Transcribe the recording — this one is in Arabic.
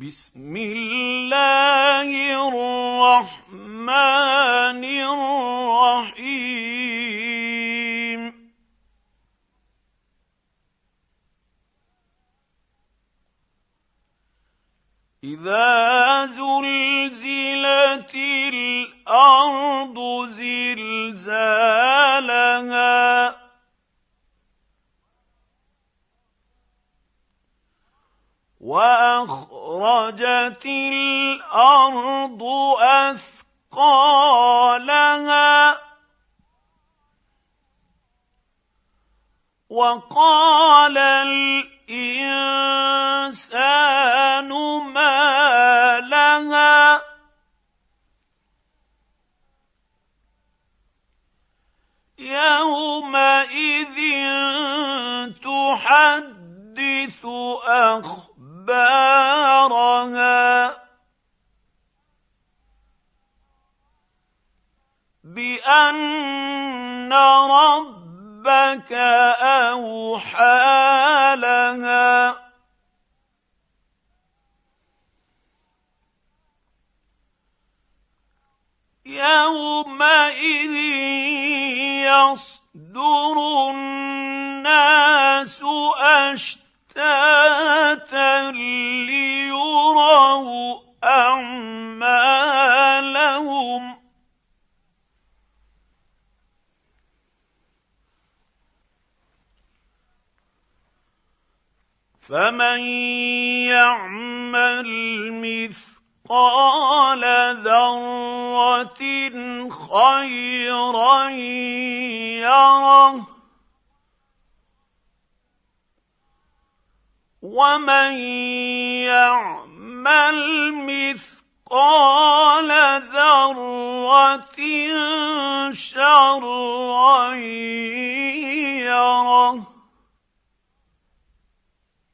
بسم الله الرحمن الرحيم اذا زلزلت الأرض زلزالها واخرجت الأرض أثقالها وقال الإنسان ما لها يومئذ تحدث اخبارها بأن ربك أوحى لها. يومئذ يصدر الناس اشتاقا فتاة فمن يعمل مثقال ذره خيرا يره ومن يعمل مثقال ذره شرا